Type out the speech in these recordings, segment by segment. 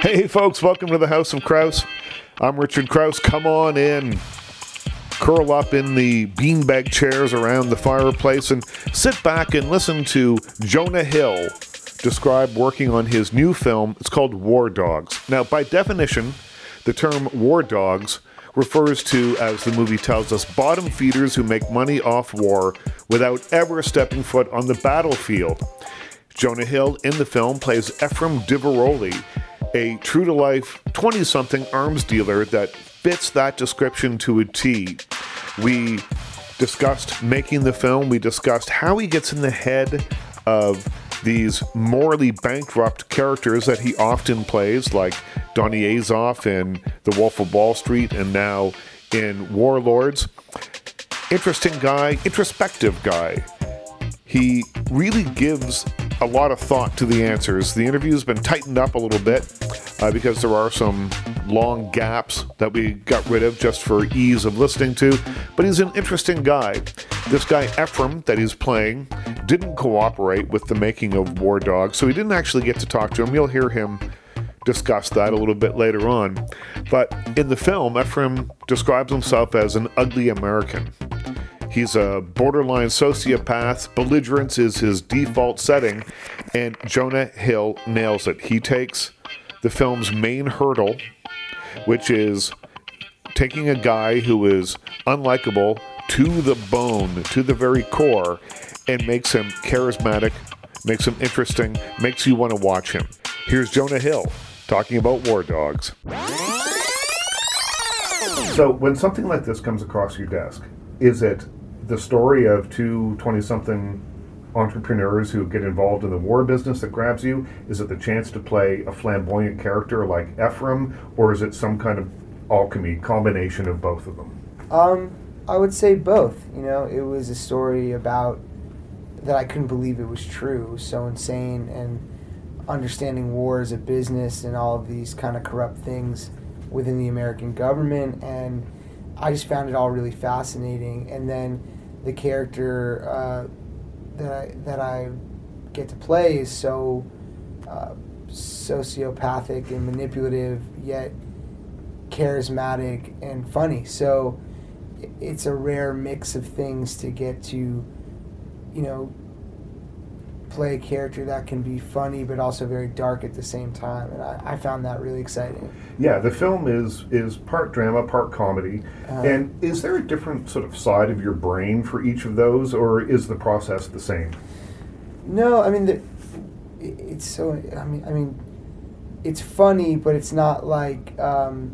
Hey, folks, welcome to the House of Kraus. I'm Richard Kraus. Come on in. Curl up in the beanbag chairs around the fireplace and sit back and listen to Jonah Hill describe working on his new film. It's called War Dogs. Now, by definition, the term war dogs refers to, as the movie tells us, bottom feeders who make money off war without ever stepping foot on the battlefield. Jonah Hill in the film plays Ephraim Diveroli, a true to life 20 something arms dealer that fits that description to a T. We discussed making the film, we discussed how he gets in the head of these morally bankrupt characters that he often plays, like Donnie Azoff in The Wolf of Wall Street and now in Warlords. Interesting guy, introspective guy. He really gives a lot of thought to the answers. The interview's been tightened up a little bit uh, because there are some long gaps that we got rid of just for ease of listening to. But he's an interesting guy. This guy, Ephraim, that he's playing, didn't cooperate with the making of War Dogs, so he didn't actually get to talk to him. You'll hear him discuss that a little bit later on. But in the film, Ephraim describes himself as an ugly American. He's a borderline sociopath. Belligerence is his default setting, and Jonah Hill nails it. He takes the film's main hurdle, which is taking a guy who is unlikable to the bone, to the very core, and makes him charismatic, makes him interesting, makes you want to watch him. Here's Jonah Hill talking about War Dogs. So, when something like this comes across your desk, is it the story of two 20 something entrepreneurs who get involved in the war business that grabs you? Is it the chance to play a flamboyant character like Ephraim, or is it some kind of alchemy combination of both of them? Um, I would say both. You know, it was a story about that I couldn't believe it was true. It was so insane and understanding war as a business and all of these kind of corrupt things within the American government and I just found it all really fascinating and then the character uh, that I, that I get to play is so uh, sociopathic and manipulative yet charismatic and funny. So it's a rare mix of things to get to you know play a character that can be funny but also very dark at the same time and I, I found that really exciting Yeah, the film is is part drama, part comedy. Uh, and is there a different sort of side of your brain for each of those, or is the process the same? no i mean the, it's so i mean i mean it's funny but it's not like um,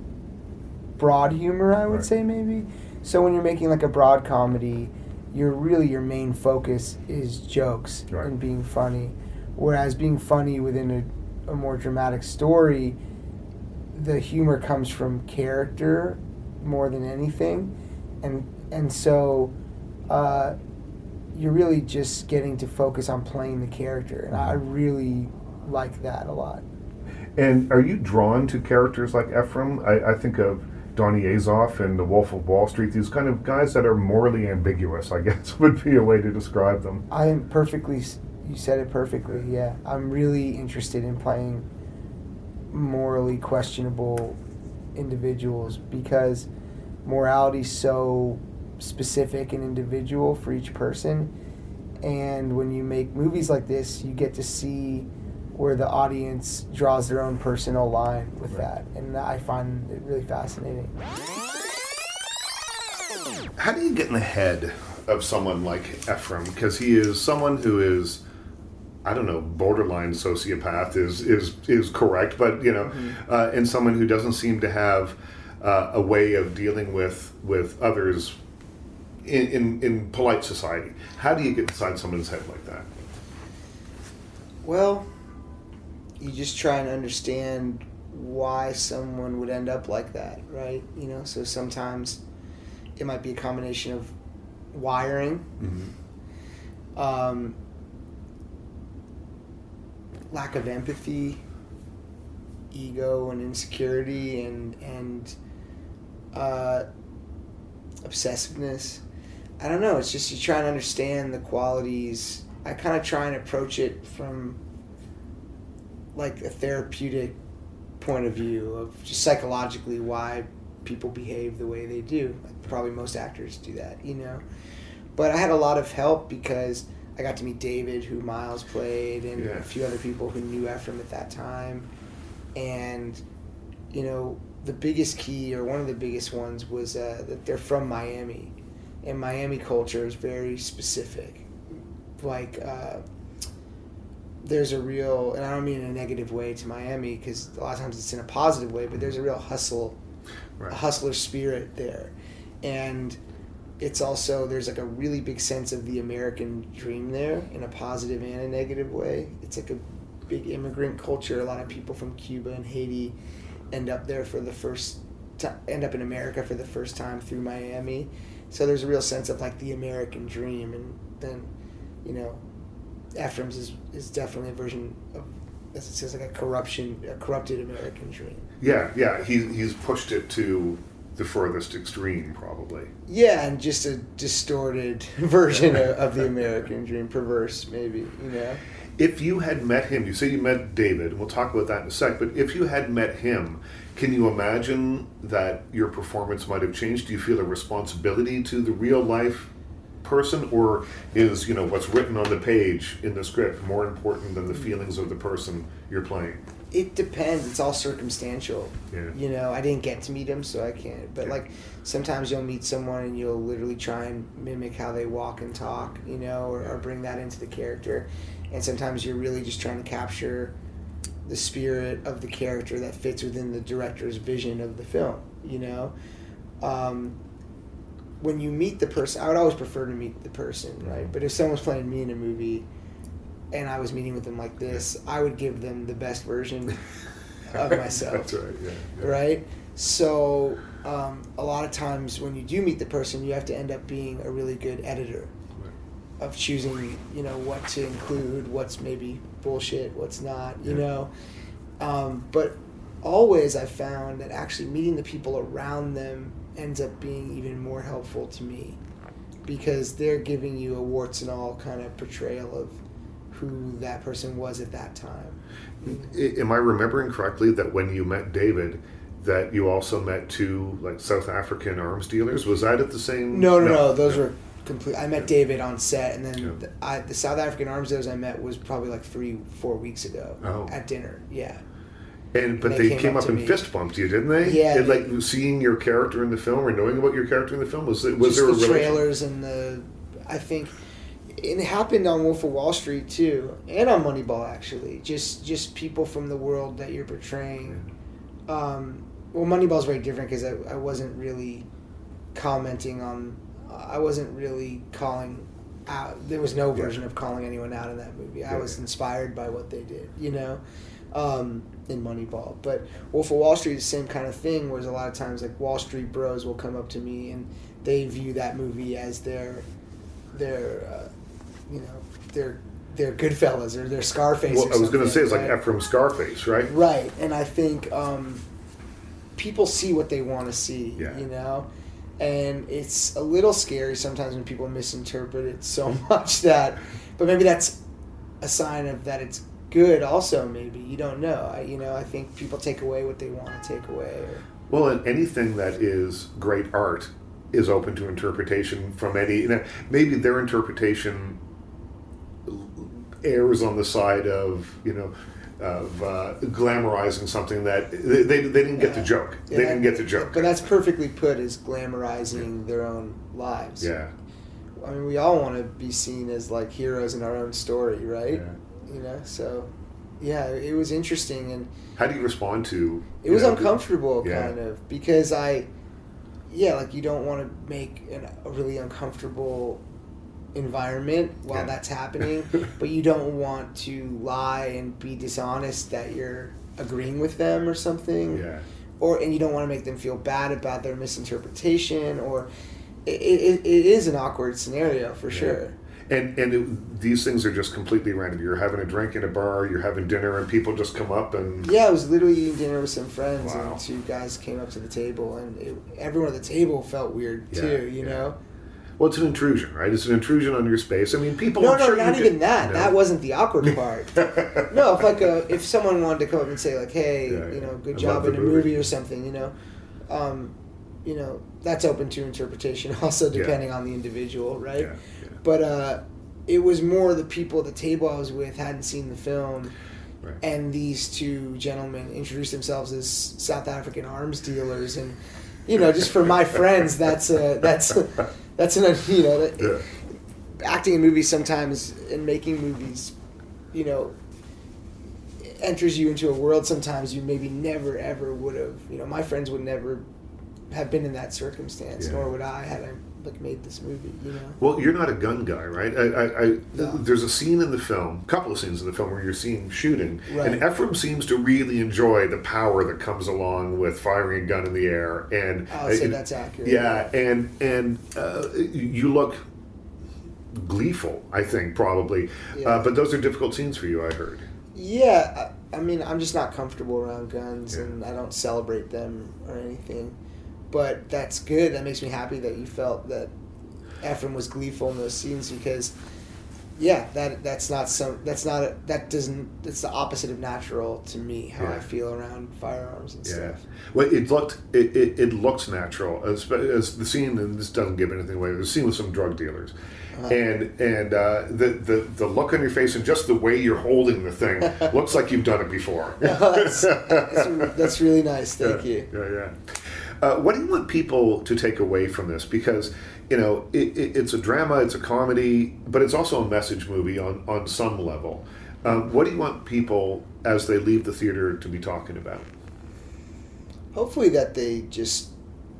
broad humor i would Right. say maybe so when you're making like a broad comedy you're really your main focus is jokes Right. and being funny whereas being funny within a, a more dramatic story the humor comes from character more than anything and and so uh, you're really just getting to focus on playing the character and i really like that a lot And are you drawn to characters like Ephraim? I, I think of Donnie Azoff and The Wolf of Wall Street. These kind of guys that are morally ambiguous, I guess, would be a way to describe them. i am perfectly, you said it perfectly yeah i'm really interested in playing morally questionable individuals because morality's so specific and individual for each person and when you make movies like this you get to see where the audience draws their own personal line with Right. that and i find it really fascinating How do you get in the head of someone like Ephraim? Because he is someone who is, I don't know, borderline sociopath is is is correct, but you know, uh, and someone who doesn't seem to have uh, a way of dealing with with others in, in in polite society. How do you get inside someone's head like that? Well, you just try and understand why someone would end up like that, right? You know, so sometimes it might be a combination of wiring, um, lack of empathy, ego and insecurity, and and uh, obsessiveness. I don't know. It's just you try and understand the qualities. I kind of try and approach it from like a therapeutic point of view of just psychologically why people behave the way they do. Probably most actors do that, you know. But I had a lot of help because I got to meet David, who Miles played, and Yeah. a few other people who knew Ephraim at that time. And, you know, the biggest key, or one of the biggest ones, was uh, that they're from Miami. And Miami culture is very specific. Like, uh, there's a real, and I don't mean in a negative way to Miami, because a lot of times it's in a positive way, but there's a real hustle Right. a hustler spirit there. And it's also there's like a really big sense of the american dream there in a positive and a negative way. It's like a big immigrant culture. A lot of people from cuba and haiti end up there for the first end up in america for the first time through miami. So there's a real sense of like the american dream. And then you know Ephraim's is, is definitely a version of as it says like a corruption a corrupted american dream Yeah, yeah. He, he's pushed it to the furthest extreme, probably. Yeah, and just a distorted version of, of the American dream, perverse maybe, you know. If you had met him, you say you met David, and we'll talk about that in a sec, but if you had met him, can you imagine that your performance might have changed? Do you feel a responsibility to the real life person, or is, you know, what's written on the page in the script more important than the feelings of the person you're playing? It depends. It's all circumstantial. Yeah. You know, I didn't get to meet him, so I can't. But Yeah. like, sometimes you'll meet someone and you'll literally try and mimic how they walk and talk, you know, or, or bring that into the character. And sometimes you're really just trying to capture the spirit of the character that fits within the director's vision of the film, you know. Um, when you meet the person, I would always prefer to meet the person, right? But if someone's playing me in a movie, and I was meeting with them like this, I would give them the best version of myself, That's right, yeah. yeah. right? So um, a lot of times when you do meet the person, you have to end up being a really good editor of choosing, you know, what to include, what's maybe bullshit, what's not, you Yeah. know. Um, but always I found that actually meeting the people around them ends up being even more helpful to me because they're giving you a warts and all kind of portrayal of who that person was at that time. Am I remembering correctly that when you met David, that you also met two like South African arms dealers? Was that at the same? No, no, no. Those were complete. I met Yeah. David on set, and then Yeah. the, I, the South African arms dealers I met was probably like three, four weeks ago Oh. at dinner. Yeah. And but They they, came came, up up, and me. fist bumped you, didn't they? Yeah. And, like seeing your character in the film or knowing about your character in the film was was there a the relation? trailers and the I think it happened on Wolf of Wall Street too, and on Moneyball actually. Just just people from the world that you're portraying. Um, well, Moneyball's very different because I, I wasn't really commenting on. I wasn't really calling out. There was no Yeah. version of calling anyone out in that movie. I was inspired by what they did, you know, um, in Moneyball. But Wolf of Wall Street is the same kind of thing. Whereas a lot of times, like Wall Street bros will come up to me and they view that movie as their their uh, you know their their Goodfellas or their Scarface. Well, I was going to say it's like right? Ephraim Scarface, right? Right, and I think um, people see what they want to see, Yeah. you know, and it's a little scary sometimes when people misinterpret it so much that, but maybe that's a sign of that it's good. Also, maybe you don't know. I, you know, I think people take away what they want to take away. Or, Well, and anything that is great art is open to interpretation from any. You know, maybe their interpretation errs on the side of you know of uh, glamorizing something that they, they, they didn't get the joke. Yeah, they didn't get the joke. But that's perfectly put as glamorizing their own lives. yeah. I mean, we all want to be seen as like heroes in our own story, right? Yeah. You know, so yeah, it was interesting and How do you respond to? it was know, uncomfortable Yeah. kind of because I, yeah, like you don't want to make an, a really uncomfortable environment while Yeah. that's happening, but you don't want to lie and be dishonest that you're agreeing with them or something Yeah. or and you don't want to make them feel bad about their misinterpretation or it, it, it is an awkward scenario for Yeah. sure And and it, these things are just completely random. You're having a drink in a bar. You're having dinner, and people just come up and yeah i was literally eating dinner with some friends Wow. and two guys came up to the table and it, everyone at the table felt weird Yeah, too you yeah. know Well, it's an intrusion, right? It's an intrusion on your space. I mean, people. No, I'm no, sure not even get- that. That wasn't the awkward part. no, if like a, if someone wanted to come up and say like, "Hey, Yeah, you know, good I job in a movie. movie or something," you know, um, you know, that's open to interpretation. Also, Yeah. depending on the individual, right? Yeah, yeah. But uh, it was more the people at the table I was with hadn't seen the film, Right. and these two gentlemen introduced themselves as South African arms dealers, and you know, just for my friends, that's a that's that's an you know that, Yeah. acting in movies sometimes and making movies, you know, enters you into a world sometimes you maybe never ever would have. You know, my friends would never have been in that circumstance, Yeah. nor would I had I like made this movie. You know. Well, you're not a gun guy, right? I, I, I, No. There's a scene in the film, a couple of scenes in the film where you're seeing shooting, Right. and Ephraim seems to really enjoy the power that comes along with firing a gun in the air. And I'll say uh, that's accurate. Yeah, and and uh, you look gleeful. I think probably, Yeah. uh, but those are difficult scenes for you. I heard. Yeah, I, I mean, I'm just not comfortable around guns, and I don't celebrate them or anything. But that's good. That makes me happy that you felt that Ephraim was gleeful in those scenes because, yeah, that that's not some that's not a, that doesn't it's the opposite of natural to me how I feel around firearms and Yeah. stuff. Well, it looked it, it, it looks natural as, as the scene, and this doesn't give anything away. The scene with some drug dealers, Uh-huh. and and uh, the, the the look on your face and just the way you're holding the thing looks like you've done it before. that's, that's, that's really nice. Thank yeah, you. Yeah, yeah. Uh, what do you want people to take away from this? Because you know it, it, it's a drama, it's a comedy, but it's also a message movie on on some level. Um, what do you want people as they leave the theater to be talking about? Hopefully that they just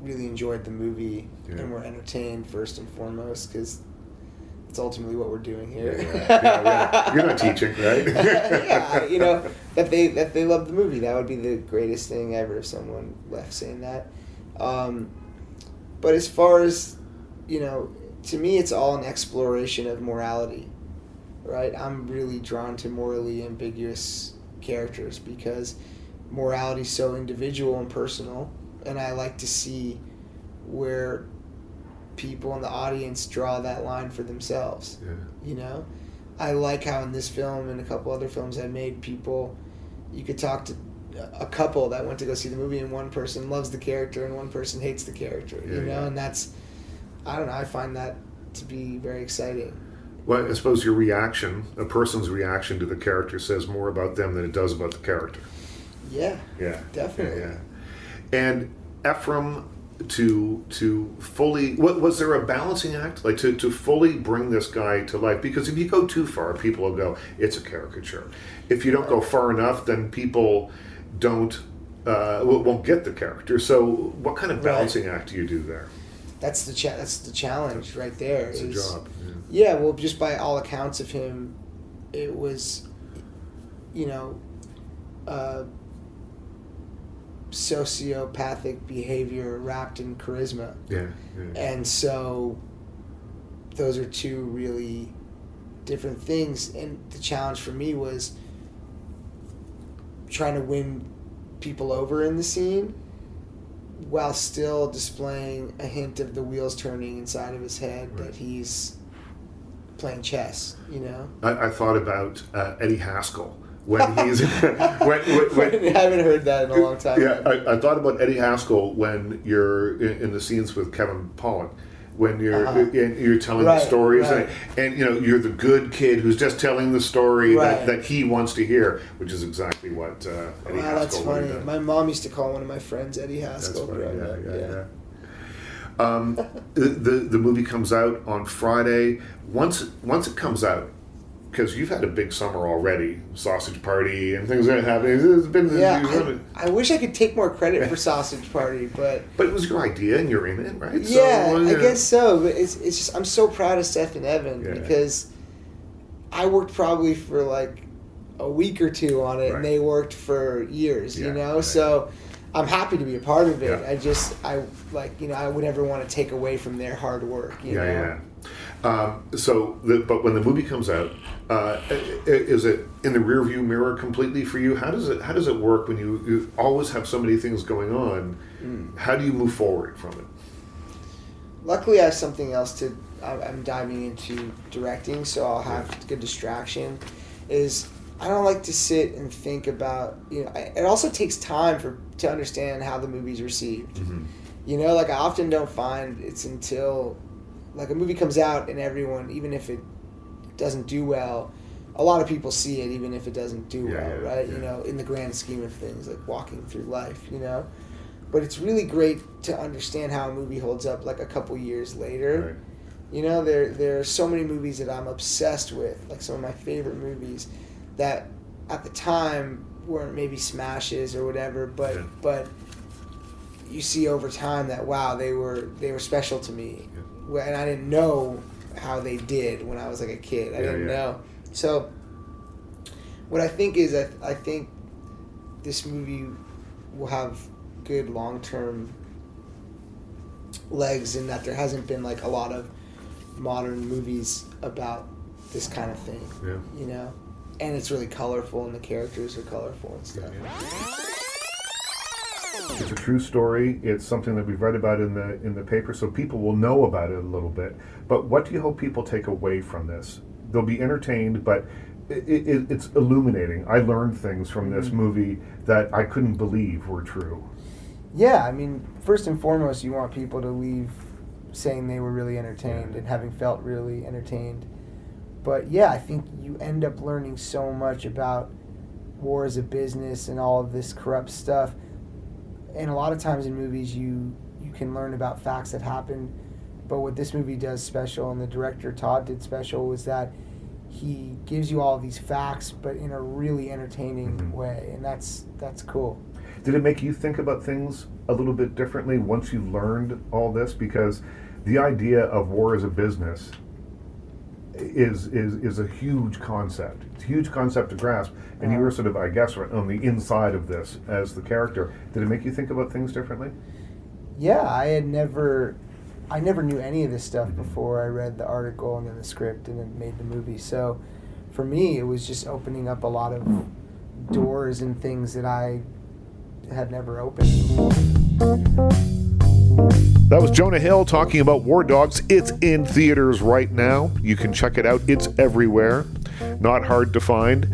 really enjoyed the movie Yeah. and were entertained first and foremost because it's ultimately what we're doing here. Yeah, yeah. You're not teaching, right? yeah, you know that they that they love the movie. That would be the greatest thing ever if someone left saying that. Um, but as far as you know, to me, it's all an exploration of morality, right? I'm really drawn to morally ambiguous characters because morality is so individual and personal, and I like to see where people in the audience draw that line for themselves Yeah. you know i like how in this film and a couple other films i made people you could talk to a couple that went to go see the movie and one person loves the character and one person hates the character Yeah, you know yeah. and that's i don't know i find that to be very exciting Well, I suppose your reaction, a person's reaction to the character, says more about them than it does about the character. yeah Yeah, Definitely. Yeah, yeah. And Ephraim, to to fully, what was there a balancing act, like to to fully bring this guy to life? Because if you go too far, people will go, it's a caricature. If you don't go far enough, then people don't. Uh, won't get the character. So, what kind of Right. balancing act do you do there? that's the cha- that's the challenge right there It's is- job. Yeah. Yeah, well, just by all accounts of him, it was, you know, uh, sociopathic behavior wrapped in charisma. Yeah, yeah. And so those are two really different things. And the challenge for me was trying to win people over in the scene while still displaying a hint of the wheels turning inside of his head Right. that he's playing chess, you know? I, I thought about uh, Eddie Haskell when he's when, when, when, I haven't heard that in a long time. Yeah, I, I thought about Eddie Haskell when you're in, in the scenes with Kevin Pollak, when you're Uh-huh. you're telling Right, the stories, right. and, and you know you're the good kid who's just telling the story Right. that, that he wants to hear, which is exactly what uh, Eddie Wow, that's Haskell have funny. done. My mom used to call one of my friends Eddie That's Haskell. funny. growing Yeah, yeah, yeah. Um, the, the the movie comes out on Friday. Once once it comes out, because you've had a big summer already, sausage party and things that happen. It's been Yeah, I. I wish I could take more credit for Sausage Party, but but it was your idea and you're in it, right? yeah, So, I yeah. guess so. But it's it's just I'm so proud of Seth and Evan Yeah. because I worked probably for like a week or two on it, Right. and they worked for years. Yeah, you know, right. so I'm happy to be a part of it. I just I like you know I would never want to take away from their hard work. You yeah, know? yeah. Um, so, the, but when the movie comes out, uh, is it in the rearview mirror completely for you? How does it How does it work when you, you always have so many things going on? Mm. How do you move forward from it? Luckily, I have something else to I'm diving into directing, so I'll have good distraction. Is I don't like to sit and think about you know. I, it also takes time for to understand how the movie's received. You know, like I often don't find it's until like a movie comes out and everyone, even if it doesn't do well, a lot of people see it even if it doesn't do Yeah, well, yeah, right? yeah. You know, in the grand scheme of things, like walking through life, you know. But it's really great to understand how a movie holds up like a couple years later. Right. You know, there there are so many movies that I'm obsessed with, like some of my favorite movies, that at the time weren't maybe smashes or whatever, but but you see over time that wow, they were they were special to me, and I didn't know how they did when I was like a kid. I Yeah, didn't yeah. know. So what I think is I, I think this movie will have good long term legs in that there hasn't been like a lot of modern movies about this kind of thing. Yeah. You know? And it's really colorful and the characters are colorful and stuff. It's a true story. It's something that we've read about in the in the paper, so people will know about it a little bit. But what do you hope people take away from this? They'll be entertained, but it, it, it's illuminating. I learned things from this mm-hmm. movie that I couldn't believe were true. Yeah, I mean, first and foremost, you want people to leave saying they were really entertained and having felt really entertained. But yeah, I think you end up learning so much about war as a business and all of this corrupt stuff. And a lot of times in movies, you you can learn about facts that happened. But what this movie does special, and the director Todd did special, was that he gives you all of these facts, but in a really entertaining Mhm. way, and that's that's cool. Did it make you think about things a little bit differently once you learned all this? Because the idea of war as a business is is is a huge concept. It's a huge concept to grasp, and you were sort of, I guess, on the inside of this as the character. Did it make you think about things differently? Yeah, I had never, I never knew any of this stuff Mhm. before I read the article and then the script and then made the movie. So, for me, it was just opening up a lot of doors and things that I had never opened before. That was Jonah Hill talking about War Dogs. It's in theaters right now. You can check it out. It's everywhere. Not hard to find.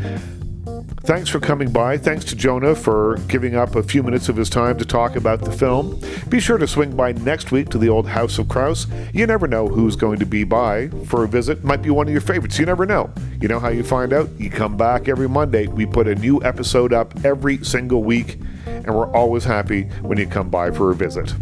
Thanks for coming by. Thanks to Jonah for giving up a few minutes of his time to talk about the film. Be sure to swing by next week to the old House of Kraus. You never know who's going to be by for a visit. Might be one of your favorites. You never know. You know how you find out? You come back every Monday. We put a new episode up every single week, and we're always happy when you come by for a visit.